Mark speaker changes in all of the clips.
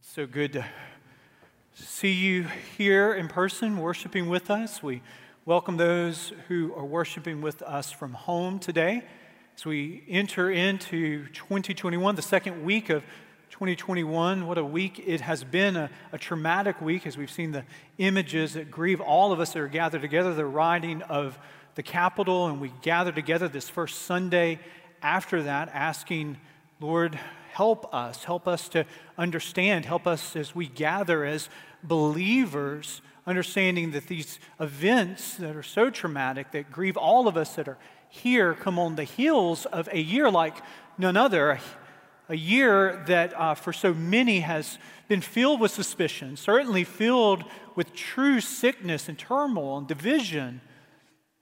Speaker 1: It's so good to see you here in person worshiping with us. We welcome those who are worshiping with us from home today as we enter into 2021, the second week of 2021. What a week it has been, a, a traumatic week as we've seen the images that grieve all of us that are gathered together, the riding of the Capitol, and we gather together this first Sunday after that, asking, Lord, help us, help us to understand, help us as we gather as believers, understanding that these events that are so traumatic, that grieve all of us that are here, come on the heels of a year like none other, a year that uh, for so many has been filled with suspicion, certainly filled with true sickness and turmoil and division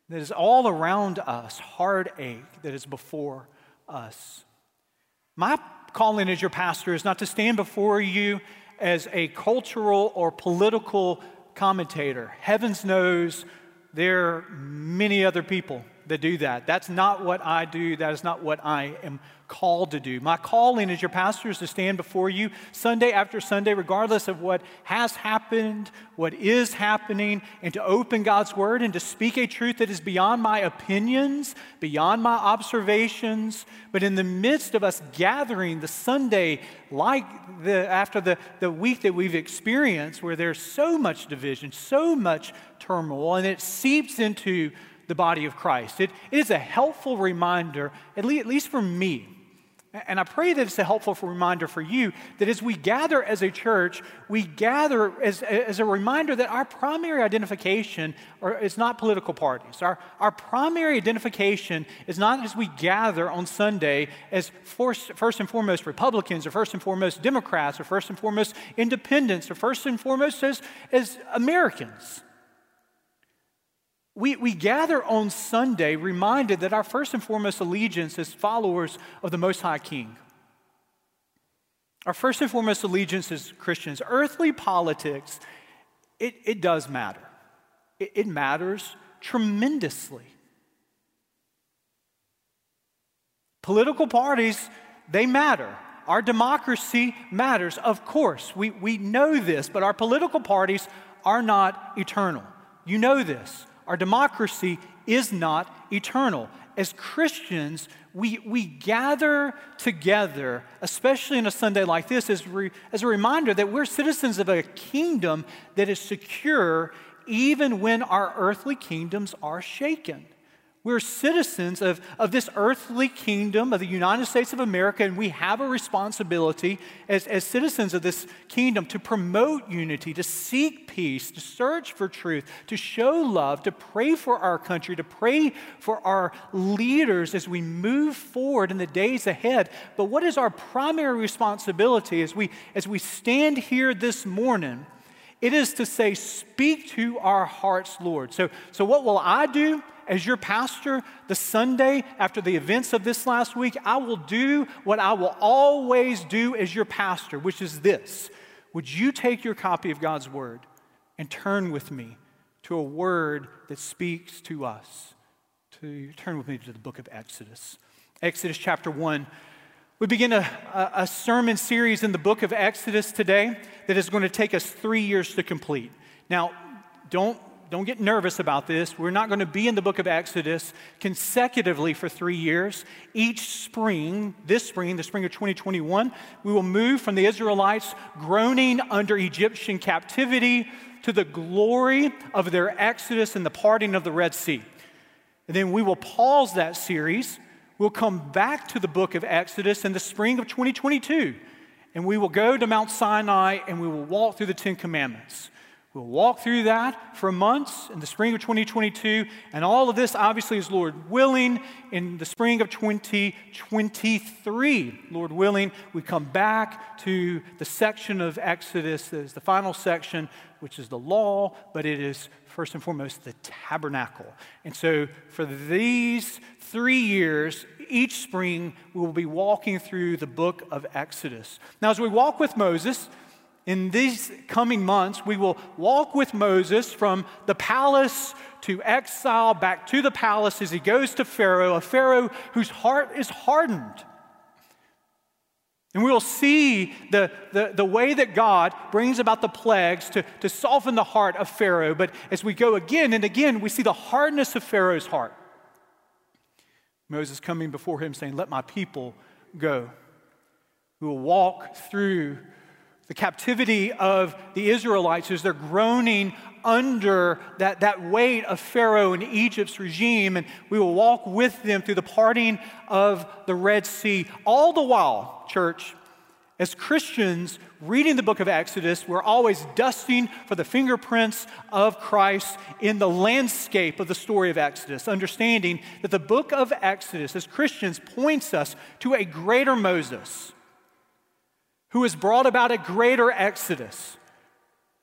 Speaker 1: that is all around us, heartache that is before us. My calling as your pastor is not to stand before you as a cultural or political commentator. Heavens knows there are many other people that do that. That's not what I do. That is not what I am called to do. My calling as your pastor is to stand before you Sunday after Sunday, regardless of what has happened, what is happening, and to open God's word and to speak a truth that is beyond my opinions, beyond my observations. But in the midst of us gathering the Sunday, like the, after the, the week that we've experienced, where there's so much division, so much turmoil, and it seeps into the body of Christ. It, it is a helpful reminder, at least, at least for me, and I pray that it's a helpful reminder for you that as we gather as a church, we gather as, as a reminder that our primary identification is not political parties. Our, our primary identification is not as we gather on Sunday as first, first and foremost Republicans or first and foremost Democrats or first and foremost independents or first and foremost as, as Americans. We, we gather on Sunday reminded that our first and foremost allegiance is followers of the Most High King. Our first and foremost allegiance as Christians. Earthly politics, it, it does matter. It, it matters tremendously. Political parties, they matter. Our democracy matters, of course. We, we know this, but our political parties are not eternal. You know this. Our democracy is not eternal. As Christians, we, we gather together, especially on a Sunday like this, as, re, as a reminder that we're citizens of a kingdom that is secure even when our earthly kingdoms are shaken. We're citizens of, of this earthly kingdom of the United States of America, and we have a responsibility as, as citizens of this kingdom to promote unity, to seek peace, to search for truth, to show love, to pray for our country, to pray for our leaders as we move forward in the days ahead. But what is our primary responsibility as we, as we stand here this morning? It is to say, Speak to our hearts, Lord. So, so what will I do? as your pastor, the Sunday after the events of this last week, I will do what I will always do as your pastor, which is this. Would you take your copy of God's Word and turn with me to a word that speaks to us? To turn with me to the book of Exodus. Exodus chapter 1. We begin a, a, sermon series in the book of Exodus today that is going to take us three years to complete. Now, don't don't get nervous about this. We're not going to be in the book of Exodus consecutively for three years. Each spring, this spring, the spring of 2021, we will move from the Israelites groaning under Egyptian captivity to the glory of their exodus and the parting of the Red Sea. And then we will pause that series. We'll come back to the book of Exodus in the spring of 2022. And we will go to Mount Sinai and we will walk through the Ten Commandments. We'll walk through that for months in the spring of 2022, and all of this obviously is Lord willing in the spring of 2023. Lord willing, we come back to the section of Exodus that is the final section, which is the law, but it is first and foremost the tabernacle. And so for these three years, each spring, we will be walking through the book of Exodus. Now, as we walk with Moses, in these coming months, we will walk with Moses from the palace to exile back to the palace as he goes to Pharaoh, a Pharaoh whose heart is hardened. And we will see the, the, the way that God brings about the plagues to, to soften the heart of Pharaoh. But as we go again and again, we see the hardness of Pharaoh's heart. Moses coming before him saying, Let my people go. We will walk through the captivity of the Israelites as they're groaning under that, that weight of Pharaoh and Egypt's regime, and we will walk with them through the parting of the Red Sea. All the while, church, as Christians reading the book of Exodus, we're always dusting for the fingerprints of Christ in the landscape of the story of Exodus, understanding that the book of Exodus, as Christians, points us to a greater Moses who has brought about a greater Exodus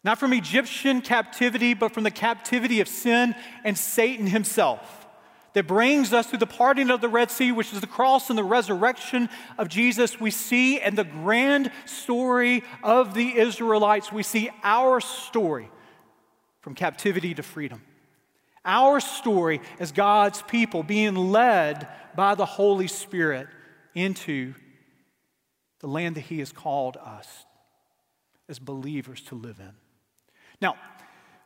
Speaker 1: not from Egyptian captivity, but from the captivity of sin and Satan himself. That brings us through the parting of the Red Sea, which is the cross and the resurrection of Jesus. We see in the grand story of the Israelites, we see our story from captivity to freedom. Our story as God's people being led by the Holy Spirit into the land that He has called us as believers to live in. Now,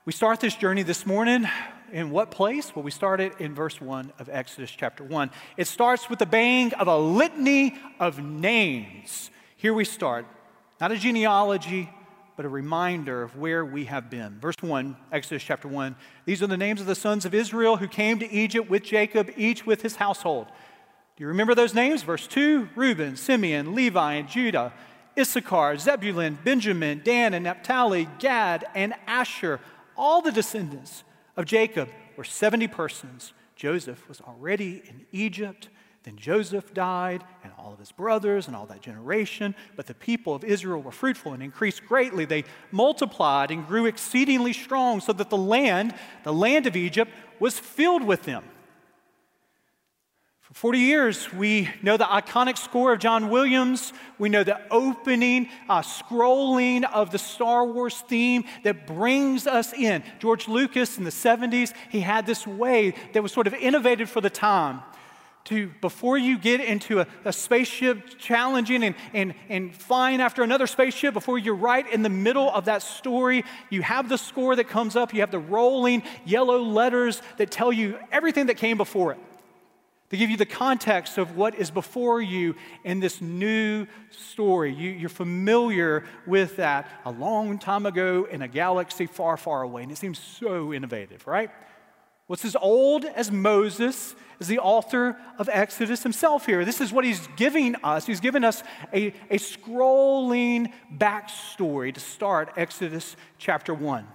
Speaker 1: we start this journey this morning in what place? Well, we started in verse 1 of Exodus chapter 1. It starts with the baying of a litany of names. Here we start, not a genealogy, but a reminder of where we have been. Verse 1, Exodus chapter 1. These are the names of the sons of Israel who came to Egypt with Jacob, each with his household. Do you remember those names? Verse 2 Reuben, Simeon, Levi, and Judah. Issachar, Zebulun, Benjamin, Dan, and Naphtali, Gad, and Asher, all the descendants of Jacob were 70 persons. Joseph was already in Egypt. Then Joseph died, and all of his brothers, and all that generation. But the people of Israel were fruitful and increased greatly. They multiplied and grew exceedingly strong, so that the land, the land of Egypt, was filled with them. 40 years, we know the iconic score of John Williams. We know the opening, uh, scrolling of the Star Wars theme that brings us in. George Lucas in the 70s, he had this way that was sort of innovative for the time. To, before you get into a, a spaceship challenging and, and, and flying after another spaceship, before you're right in the middle of that story, you have the score that comes up, you have the rolling yellow letters that tell you everything that came before it. They give you the context of what is before you in this new story. You, are familiar with that a long time ago in a galaxy far, far away, and it seems so innovative, right? What's as old as Moses is the author of Exodus himself here. This is what he's giving us. He's given us a, a scrolling backstory to start Exodus chapter 1.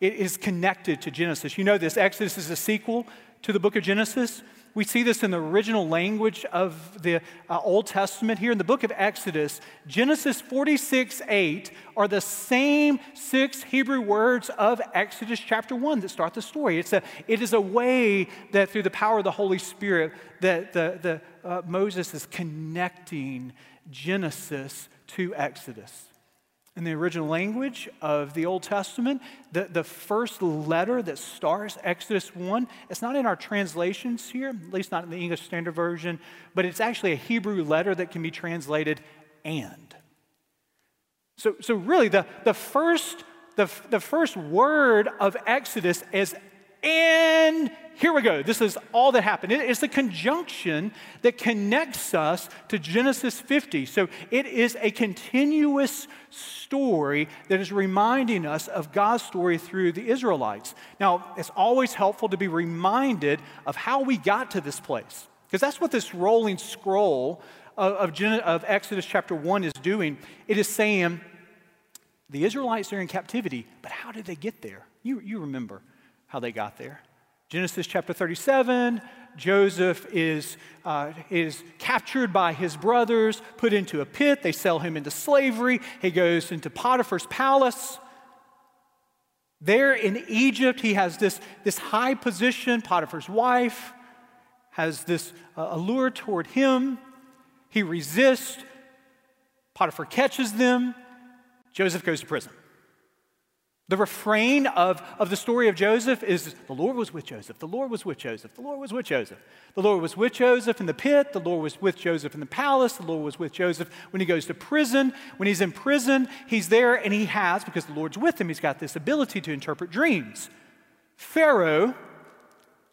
Speaker 1: It is connected to Genesis. You know this, Exodus is a sequel to the book of Genesis. We see this in the original language of the uh, Old Testament here in the book of Exodus. Genesis 46 8 are the same six Hebrew words of Exodus chapter 1 that start the story. It's a, it is a way that through the power of the Holy Spirit that the, the, uh, Moses is connecting Genesis to Exodus. In the original language of the Old Testament, the, the first letter that starts Exodus 1, it's not in our translations here, at least not in the English Standard Version, but it's actually a Hebrew letter that can be translated and. So, so really, the, the, first, the, the first word of Exodus is and here we go. This is all that happened. It's the conjunction that connects us to Genesis 50. So it is a continuous story that is reminding us of God's story through the Israelites. Now, it's always helpful to be reminded of how we got to this place, because that's what this rolling scroll of, of, Gen- of Exodus chapter 1 is doing. It is saying, the Israelites are in captivity, but how did they get there? You, you remember how they got there. Genesis chapter 37, Joseph is, uh, is captured by his brothers, put into a pit. They sell him into slavery. He goes into Potiphar's palace. There in Egypt, he has this, this high position. Potiphar's wife has this uh, allure toward him. He resists. Potiphar catches them. Joseph goes to prison. The refrain of, of the story of Joseph is the Lord was with Joseph, the Lord was with Joseph, the Lord was with Joseph. The Lord was with Joseph in the pit, the Lord was with Joseph in the palace, the Lord was with Joseph when he goes to prison. When he's in prison, he's there and he has, because the Lord's with him, he's got this ability to interpret dreams. Pharaoh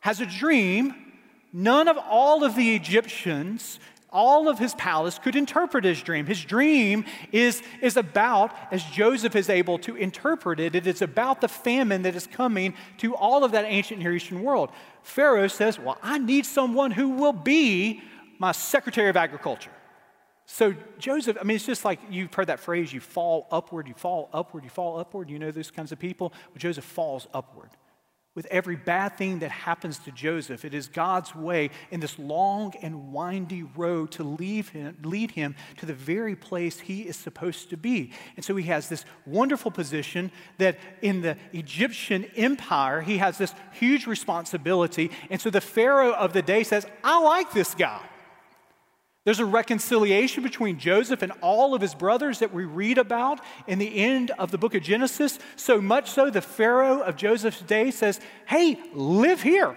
Speaker 1: has a dream. None of all of the Egyptians all of his palace could interpret his dream. His dream is, is about, as Joseph is able to interpret it, it is about the famine that is coming to all of that ancient Near Eastern world. Pharaoh says, Well, I need someone who will be my Secretary of Agriculture. So, Joseph, I mean, it's just like you've heard that phrase, you fall upward, you fall upward, you fall upward. You know those kinds of people? Well, Joseph falls upward with every bad thing that happens to Joseph. It is God's way in this long and windy road to him, lead him to the very place he is supposed to be. And so he has this wonderful position that in the Egyptian empire, he has this huge responsibility. And so the Pharaoh of the day says, I like this guy. There's a reconciliation between Joseph and all of his brothers that we read about in the end of the book of Genesis. So much so, the Pharaoh of Joseph's day says, Hey, live here.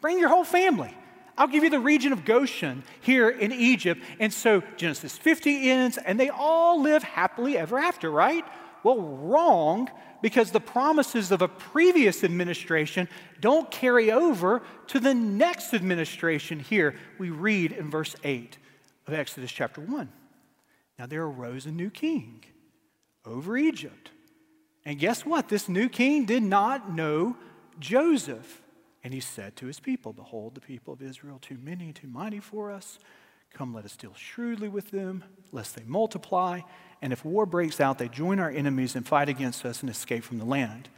Speaker 1: Bring your whole family. I'll give you the region of Goshen here in Egypt. And so Genesis 50 ends, and they all live happily ever after, right? Well, wrong, because the promises of a previous administration don't carry over to the next administration here. We read in verse 8 of Exodus chapter 1. Now there arose a new king over Egypt. And guess what? This new king did not know Joseph. And he said to his people, Behold, the people of Israel, too many, too mighty for us. Come, let us deal shrewdly with them, lest they multiply. And if war breaks out, they join our enemies and fight against us and escape from the land.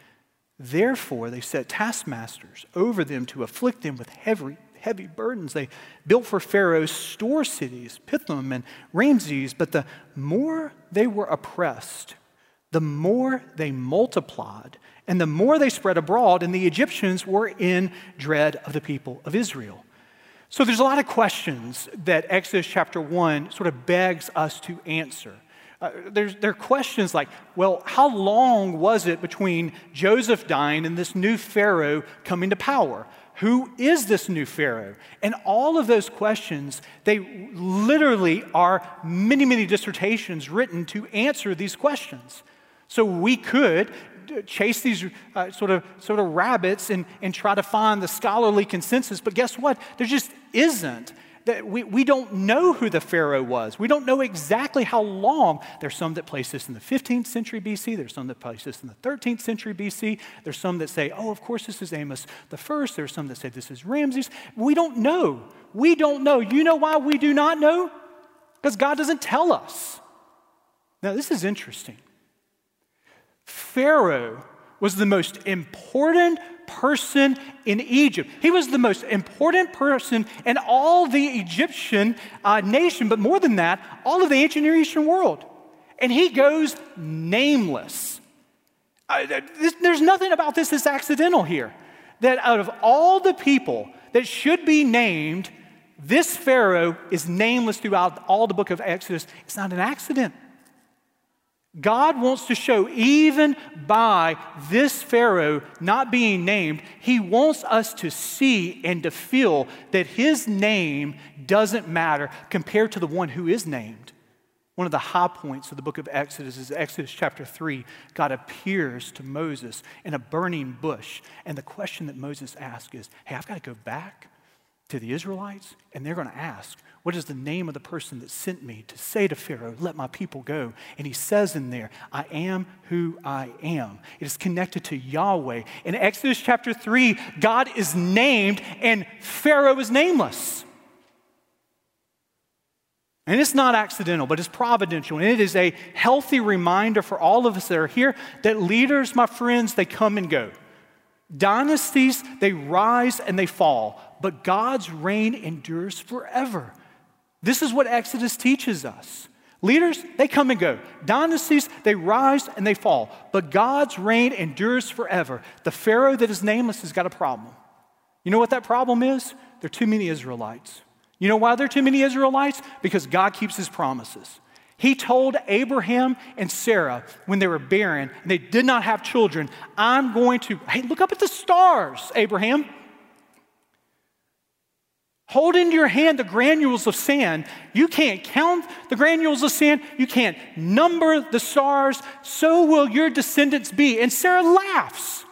Speaker 1: Therefore, they set taskmasters over them to afflict them with heavy, heavy burdens. They built for Pharaoh store cities, Pithom and Ramses. But the more they were oppressed, the more they multiplied, and the more they spread abroad, and the Egyptians were in dread of the people of Israel. So there's a lot of questions that Exodus chapter 1 sort of begs us to answer. Uh, there's, there are questions like, well, how long was it between Joseph dying and this new Pharaoh coming to power? Who is this new Pharaoh? And all of those questions, they literally are many, many dissertations written to answer these questions. So we could chase these uh, sort, of, sort of rabbits and, and try to find the scholarly consensus, but guess what? There just isn't. That we, we don't know who the Pharaoh was. We don't know exactly how long. There's some that place this in the 15th century BC. There's some that place this in the 13th century BC. There's some that say, oh, of course, this is Ahmose the first. There's some that say this is Ramses. We don't know. We don't know. You know why we do not know? Because God doesn't tell us. Now, this is interesting. Pharaoh was the most important person in Egypt. He was the most important person in all the Egyptian uh, nation, but more than that, all of the ancient Near Eastern world. And he goes nameless. Uh, this, there's nothing about this that's accidental here. That out of all the people that should be named, this Pharaoh is nameless throughout all the book of Exodus. It's not an accident. God wants to show, even by this Pharaoh not being named, he wants us to see and to feel that his name doesn't matter compared to the one who is named. One of the high points of the book of Exodus is Exodus chapter 3. God appears to Moses in a burning bush. And the question that Moses asks is Hey, I've got to go back to the Israelites, and they're going to ask, What is the name of the person that sent me to say to Pharaoh, Let my people go? And he says in there, I am who I am. It is connected to Yahweh. In Exodus chapter 3, God is named, and Pharaoh is nameless. And it's not accidental, but it's providential. And it is a healthy reminder for all of us that are here that leaders, my friends, they come and go. Dynasties, they rise and they fall, but God's reign endures forever. This is what Exodus teaches us. Leaders, they come and go. Dynasties, they rise and they fall, but God's reign endures forever. The Pharaoh that is nameless has got a problem. You know what that problem is? There are too many Israelites. You know why there are too many Israelites? Because God keeps his promises. He told Abraham and Sarah when they were barren and they did not have children, I'm going to, hey, look up at the stars, Abraham. Hold into your hand the granules of sand. You can't count the granules of sand. You can't number the stars. So will your descendants be. And Sarah laughs.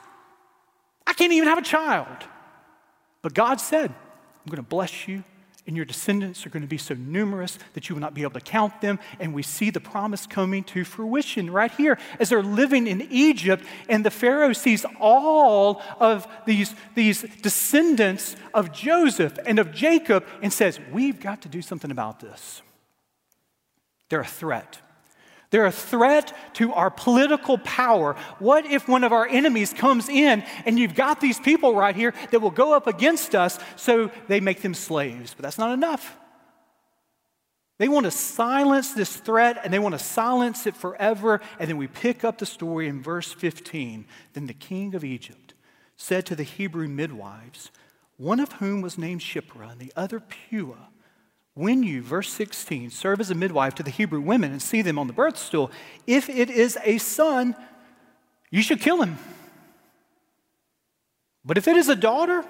Speaker 1: I can't even have a child. But God said, I'm going to bless you and your descendants are going to be so numerous that you will not be able to count them. And we see the promise coming to fruition right here as they're living in Egypt, and the Pharaoh sees all of these, these descendants of Joseph and of Jacob and says, We've got to do something about this. They're a threat. They're a threat to our political power. What if one of our enemies comes in and you've got these people right here that will go up against us so they make them slaves? But that's not enough. They want to silence this threat and they want to silence it forever. And then we pick up the story in verse 15. Then the king of Egypt said to the Hebrew midwives, one of whom was named Shiphrah and the other Puah, when you, verse 16, serve as a midwife to the Hebrew women and see them on the birth stool, if it is a son, you should kill him. But if it is a daughter,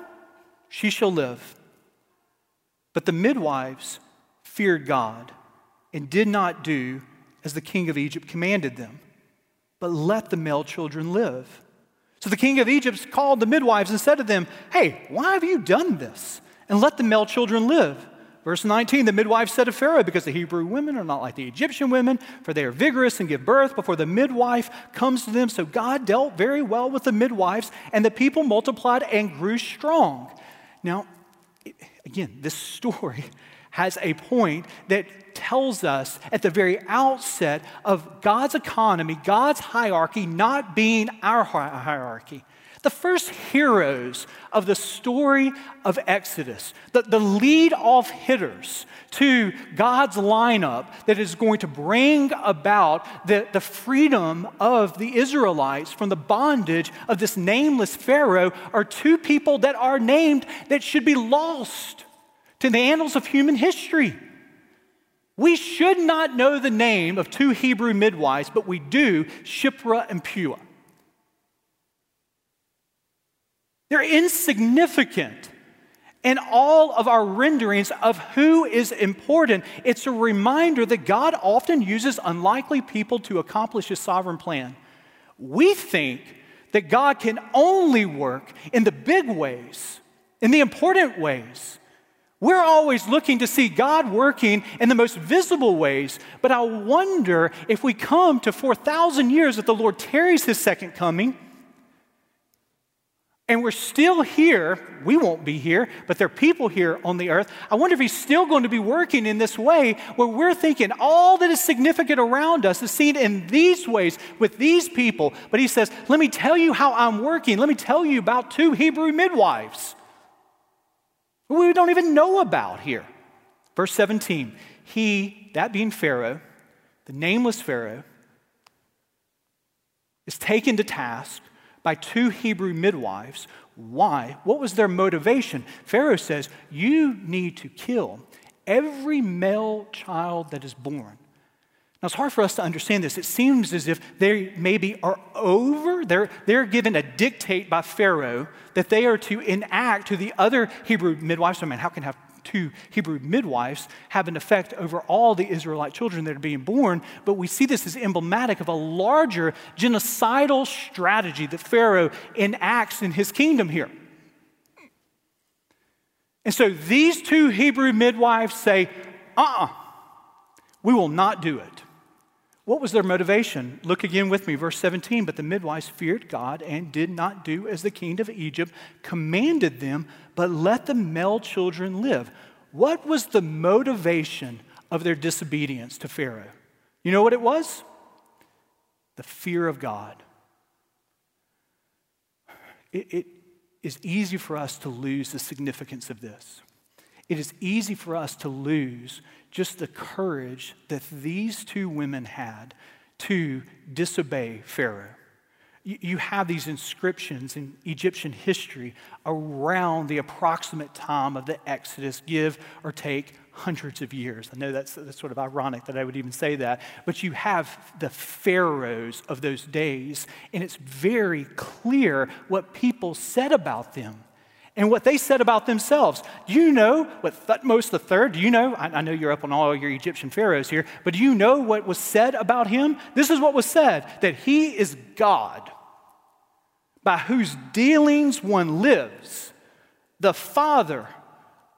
Speaker 1: she shall live. But the midwives feared God and did not do as the king of Egypt commanded them, but let the male children live. So the king of Egypt called the midwives and said to them, Hey, why have you done this? And let the male children live. Verse 19, the midwife said to Pharaoh, Because the Hebrew women are not like the Egyptian women, for they are vigorous and give birth before the midwife comes to them. So God dealt very well with the midwives, and the people multiplied and grew strong. Now, again, this story has a point that tells us at the very outset of God's economy, God's hierarchy not being our hierarchy. The first heroes of the story of Exodus, the, the lead off hitters to God's lineup that is going to bring about the, the freedom of the Israelites from the bondage of this nameless Pharaoh are two people that are named that should be lost to the annals of human history. We should not know the name of two Hebrew midwives, but we do Shiphrah and Puah. They're insignificant. And all of our renderings of who is important, it's a reminder that God often uses unlikely people to accomplish his sovereign plan. We think that God can only work in the big ways, in the important ways. We're always looking to see God working in the most visible ways, but I wonder if we come to 4,000 years that the Lord tarries his second coming and we're still here. We won't be here, but there are people here on the earth. I wonder if he's still going to be working in this way where we're thinking all that is significant around us is seen in these ways with these people. But he says, Let me tell you how I'm working. Let me tell you about two Hebrew midwives who we don't even know about here. Verse 17 He, that being Pharaoh, the nameless Pharaoh, is taken to task by two Hebrew midwives. Why? What was their motivation? Pharaoh says, You need to kill every male child that is born. Now, it's hard for us to understand this. It seems as if they maybe are over. They're, they're given a dictate by Pharaoh that they are to enact to the other Hebrew midwives. Oh, I mean, how can have two Hebrew midwives have an effect over all the Israelite children that are being born, but we see this as emblematic of a larger genocidal strategy that Pharaoh enacts in his kingdom here. And so these two Hebrew midwives say, uh uh-uh, uh we will not do it. What was their motivation? Look again with me, verse 17. But the midwives feared God and did not do as the king of Egypt commanded them, but let the male children live. What was the motivation of their disobedience to Pharaoh? You know what it was? The fear of God. It, it is easy for us to lose the significance of this. It is easy for us to lose just the courage that these two women had to disobey Pharaoh. You have these inscriptions in Egyptian history around the approximate time of the Exodus, give or take hundreds of years. I know that's, that's sort of ironic that I would even say that, but you have the pharaohs of those days, and it's very clear what people said about them and what they said about themselves. Do you know what Thutmose III, do you know? I, I, know you're up on all your Egyptian pharaohs here, but do you know what was said about him? This is what was said that he is God, by whose dealings one lives, the father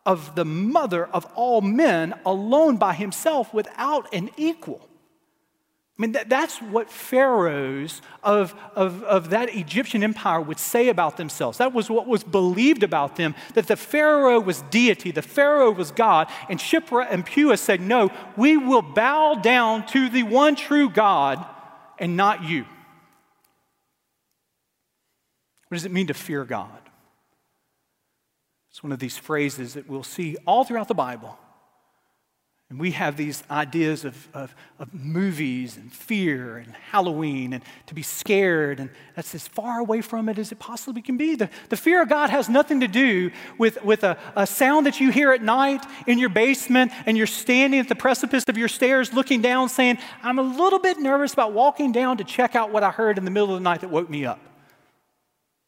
Speaker 1: of the mother of all men, alone by himself without an equal. I mean, that, that's what pharaohs of, of, of that Egyptian empire would say about themselves. That was what was believed about them, that the pharaoh was deity, the pharaoh was God. And Shiphrah and Puah said, No, we will bow down to the one true God and not you. What does it mean to fear God? It's one of these phrases that we'll see all throughout the Bible. And we have these ideas of, of, of, movies and fear and Halloween and to be scared, and that's as far away from it as it possibly can be. The, the fear of God has nothing to do with, with a, a sound that you hear at night in your basement and you're standing at the precipice of your stairs looking down saying, I'm a little bit nervous about walking down to check out what I heard in the middle of the night that woke me up.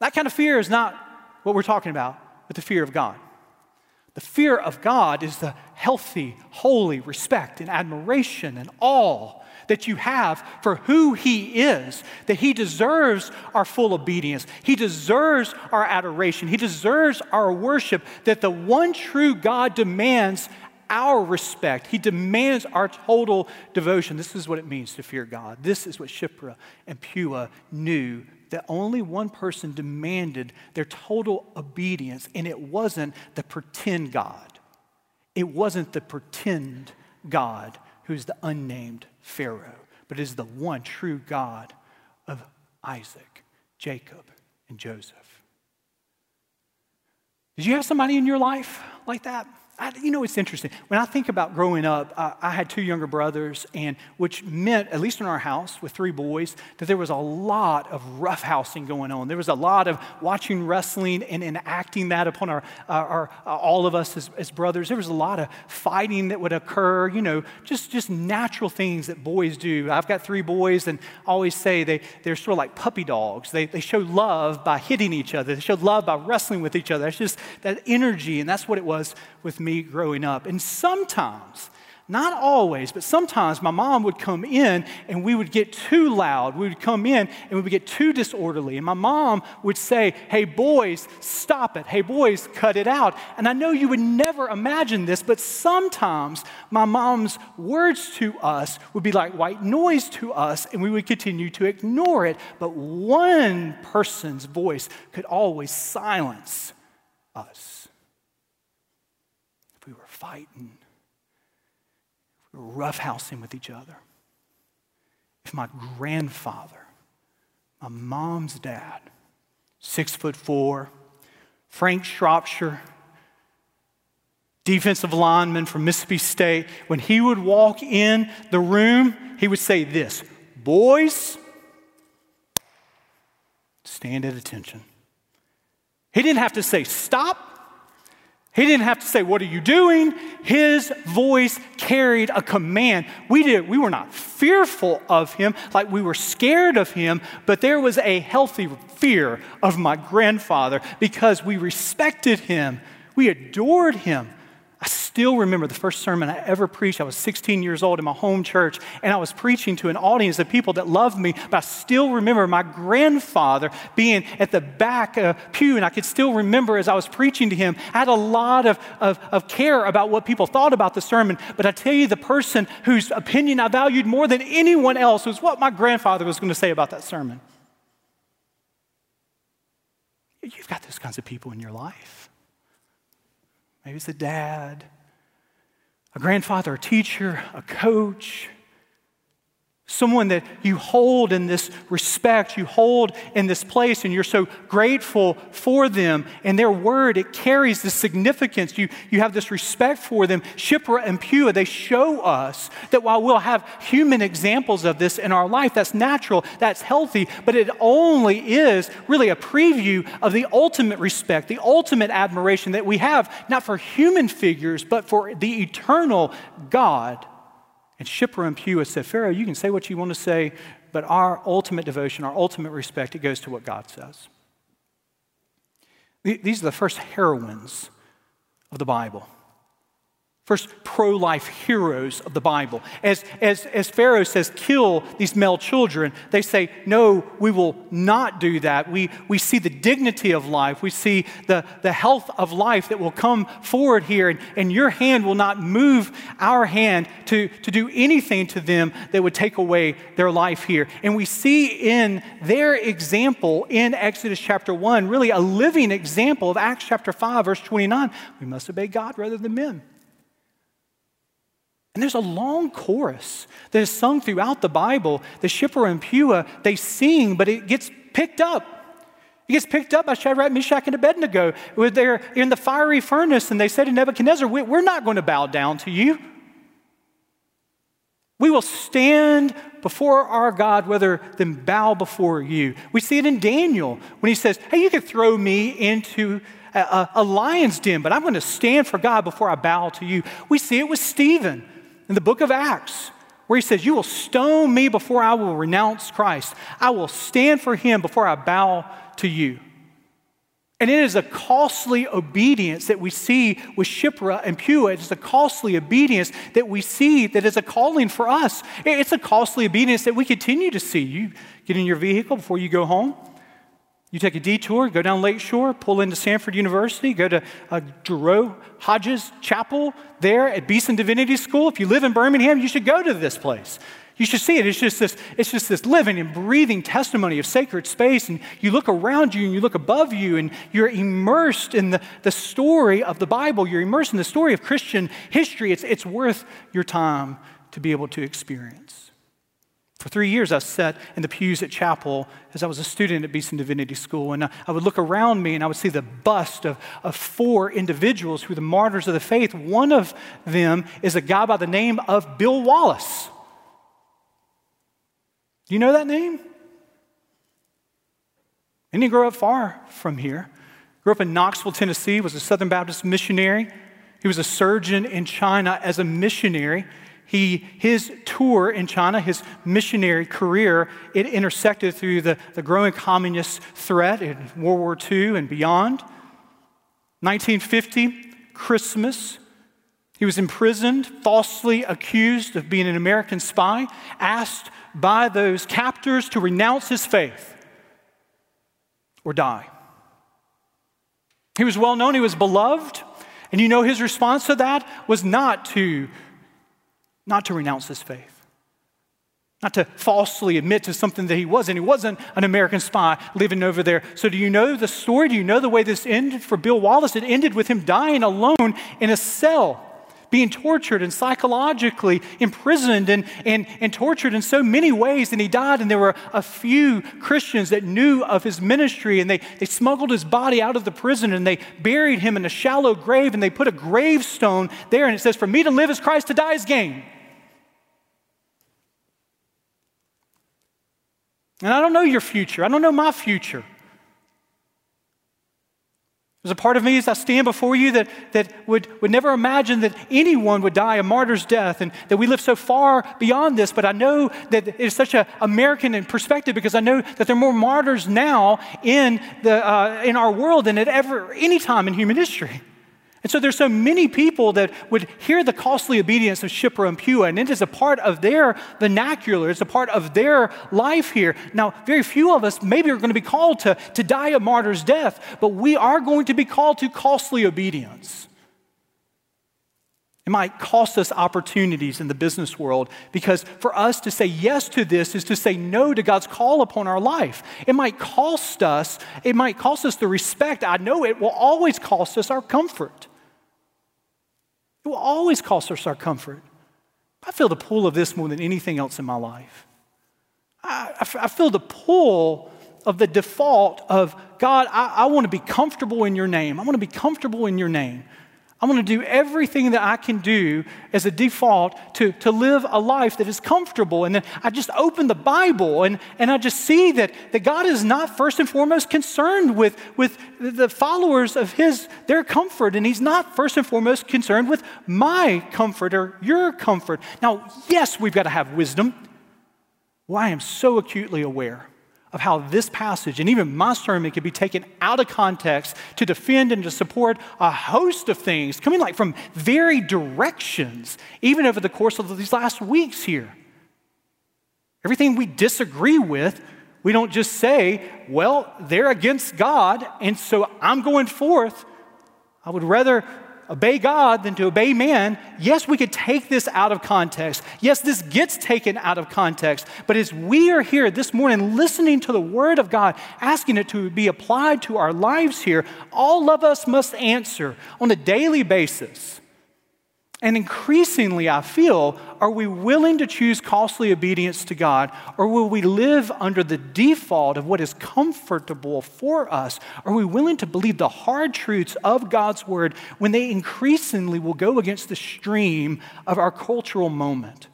Speaker 1: That kind of fear is not what we're talking about with the fear of God. The fear of God is the healthy, holy respect and admiration and awe that you have for who He is, that He deserves our full obedience. He deserves our adoration. He deserves our worship, that the one true God demands our respect. He demands our total devotion. This is what it means to fear God. This is what Shiphrah and Puah knew that only one person demanded their total obedience, and it wasn't the pretend God. It wasn't the pretend God who's the unnamed Pharaoh, but is the one true God of Isaac, Jacob, and Joseph. Did you have somebody in your life like that? I, you know, it's interesting. When I think about growing up, uh, I had two younger brothers, and which meant, at least in our house with three boys, that there was a lot of roughhousing going on. There was a lot of watching wrestling and enacting that upon our, our, all of us as, as, brothers. There was a lot of fighting that would occur. You know, just just natural things that boys do. I've got three boys, and I always say they they're sort of like puppy dogs. They they show love by hitting each other. They show love by wrestling with each other. That's just that energy, and that's what it was with me growing up. And sometimes, not always, but sometimes my mom would come in and we would get too loud. We would come in and we would get too disorderly. And my mom would say, Hey, boys, stop it. Hey, boys, cut it out. And I know you would never imagine this, but sometimes my mom's words to us would be like white noise to us and we would continue to ignore it. But one person's voice could always silence us fighting, roughhousing with each other, if my grandfather, my mom's dad, six foot four, Frank Shropshire, defensive lineman from Mississippi State, when he would walk in the room, he would say this Boys, stand at attention. He didn't have to say stop. He didn't have to say, What are you doing? His voice carried a command. We, did, we were not fearful of him, like we were scared of him, but there was a healthy fear of my grandfather because we respected him, we adored him. Still remember the first sermon I ever preached. I was 16 years old in my home church, and I was preaching to an audience of people that loved me. But I still remember my grandfather being at the back uh, pew, and I could still remember as I was preaching to him. I had a lot of, of, of care about what people thought about the sermon. But I tell you, the person whose opinion I valued more than anyone else was what my grandfather was going to say about that sermon. You've got those kinds of people in your life. Maybe it's a dad, a grandfather, a teacher, a coach, Someone that you hold in this respect, you hold in this place, and you're so grateful for them. And their word, it carries the significance. You, you have this respect for them. Shiphrah and Puah, they show us that while we'll have human examples of this in our life, that's natural, that's healthy, but it only is really a preview of the ultimate respect, the ultimate admiration that we have, not for human figures, but for the eternal God. And Shiphrah and Puah said, Pharaoh, you can say what you want to say, but our ultimate devotion, our ultimate respect, it goes to what God says. These are the first heroines of the Bible first pro life heroes of the Bible. As, as, as Pharaoh says, kill these male children, they say, no, we will not do that. We, we see the dignity of life, we see the, the health of life that will come forward here, and, and your hand will not move our hand to, to do anything to them that would take away their life here. And we see in their example in Exodus chapter 1 really a living example of Acts chapter 5, verse 29. We must obey God rather than men. And there's a long chorus that is sung throughout the Bible. The Shiphrah and Puah, they sing, but it gets picked up. It gets picked up by Shadrach, Meshach, and Abednego. They're in the fiery furnace, and they say to Nebuchadnezzar, We're not going to bow down to you. We will stand before our God rather than bow before you. We see it in Daniel when he says, Hey, you could throw me into a, a, a lion's den, but I'm going to stand for God before I bow to you. We see it with Stephen in the book of Acts, where he says, You will stone me before I will renounce Christ. I will stand for him before I bow to you. And it is a costly obedience that we see with Shiphrah and Puah. It's a costly obedience that we see that is a calling for us. It's a costly obedience that we continue to see. You get in your vehicle before you go home. You take a detour, go down Lakeshore, pull into Samford University, go to uh, Hodges Chapel there at Beeson Divinity School. If you live in Birmingham, you should go to this place. You should see it. It's just this, it's just this living and breathing testimony of sacred space. And you look around you and you look above you and you're immersed in the, the story of the Bible. You're immersed in the story of Christian history. It's, it's worth your time to be able to experience. For three years, I sat in the pews at chapel as I was a student at Beeson Divinity School, and uh, I would look around me and I would see the bust of, of four individuals who were the martyrs of the faith. One of them is a guy by the name of Bill Wallace. Do you know that name? And he grew up far from here. Grew up in Knoxville, Tennessee, was a Southern Baptist missionary. He was a surgeon in China as a missionary. He, his tour in China, his missionary career, it intersected through the, the growing communist threat in World War II and beyond. 1950, Christmas, he was imprisoned, falsely accused of being an American spy, asked by those captors to renounce his faith or die. He was well known, he was beloved, and you know his response to that was not to not to renounce his faith, not to falsely admit to something that he wasn't. He wasn't an American spy living over there. So, do you know the story? Do you know the way this ended for Bill Wallace? It ended with him dying alone in a cell being tortured and psychologically imprisoned and, and, and tortured in so many ways. And he died, and there were a few Christians that knew of his ministry, and they, they smuggled his body out of the prison and they buried him in a shallow grave, and they put a gravestone there, and it says, For me to live is Christ, to die is gain. And I don't know your future. I don't know my future. There's a part of me as I stand before you that, that would, would never imagine that anyone would die a martyr's death and that we live so far beyond this. But I know that it is such an American perspective because I know that there are more martyrs now in, the, uh, in our world than at ever any time in human history. And so there's so many people that would hear the costly obedience of Shiphrah and Puah, and it is a part of their vernacular, it's a part of their life here. Now, very few of us maybe are going to be called to, to die a martyr's death, but we are going to be called to costly obedience. It might cost us opportunities in the business world because for us to say yes to this is to say no to God's call upon our life. It might cost us, it might cost us the respect. I know it will always cost us our comfort. It will always cost us our comfort. I feel the pull of this more than anything else in my life. I, I feel the pull of the default of God, I, I want to be comfortable in your name. I want to be comfortable in your name. I want to do everything that I can do as a default to, to live a life that is comfortable. And then I just open the Bible and, and I just see that, that God is not first and foremost concerned with, with the followers of His, their comfort. And He's not first and foremost concerned with my comfort or your comfort. Now, yes, we've got to have wisdom. Well, I am so acutely aware of how this passage and even my sermon can be taken out of context to defend and to support a host of things coming like from very directions, even over the course of these last weeks here. Everything we disagree with, we don't just say, well, they're against God, and so I'm going forth. I would rather obey God than to obey man, yes, we could take this out of context. Yes, this gets taken out of context. But as we are here this morning listening to the Word of God, asking it to be applied to our lives here, all of us must answer on a daily basis and increasingly, I feel, are we willing to choose costly obedience to God, or will we live under the default of what is comfortable for us? Are we willing to believe the hard truths of God's word when they increasingly will go against the stream of our cultural moment?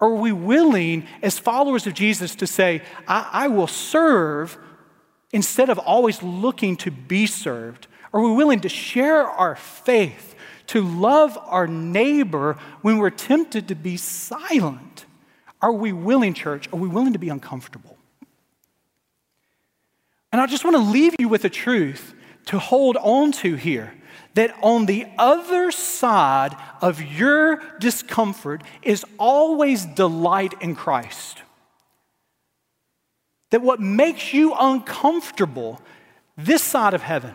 Speaker 1: Are we willing, as followers of Jesus, to say, I, I will serve instead of always looking to be served? Are we willing to share our faith? To love our neighbor when we're tempted to be silent? Are we willing, church? Are we willing to be uncomfortable? And I just want to leave you with a truth to hold on to here that on the other side of your discomfort is always delight in Christ. That what makes you uncomfortable this side of heaven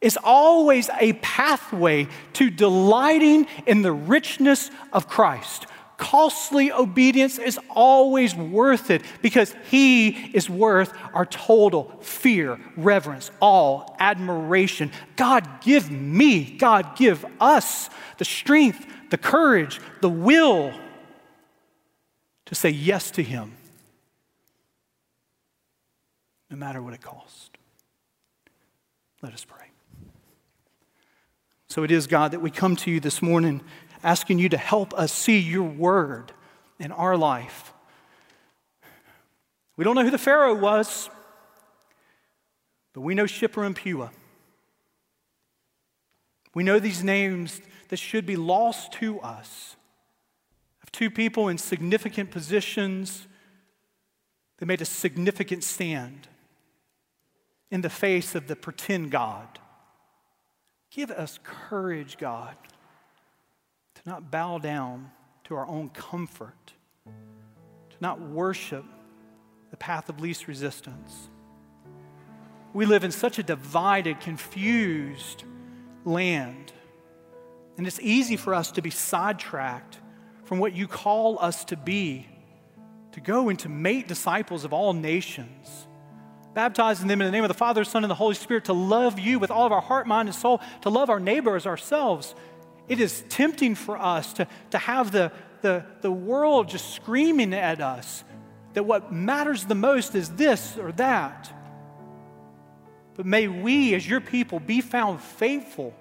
Speaker 1: is always a pathway to delighting in the richness of Christ. Costly obedience is always worth it because He is worth our total fear, reverence, all admiration. God, give me, God, give us the strength, the courage, the will to say yes to Him, no matter what it costs. Let us pray. So it is, God, that we come to you this morning asking you to help us see your word in our life. We don't know who the Pharaoh was, but we know Shiphrah and Puah. We know these names that should be lost to us of two people in significant positions that made a significant stand in the face of the pretend God. Give us courage, God, to not bow down to our own comfort, to not worship the path of least resistance. We live in such a divided, confused land, and it's easy for us to be sidetracked from what you call us to be, to go and to make disciples of all nations baptizing them in the name of the Father, Son, and the Holy Spirit to love you with all of our heart, mind, and soul, to love our neighbor as ourselves. It is tempting for us to, to have the, the, the world just screaming at us that what matters the most is this or that. But may we, as your people, be found faithful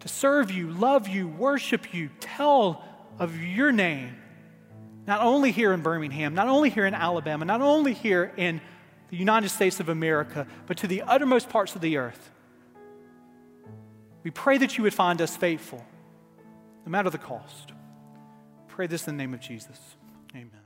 Speaker 1: to serve you, love you, worship you, tell of your name, not only here in Birmingham, not only here in Alabama, not only here in the United States of America, but to the uttermost parts of the earth. We pray that you would find us faithful, no matter the cost. Pray this in the name of Jesus. Amen.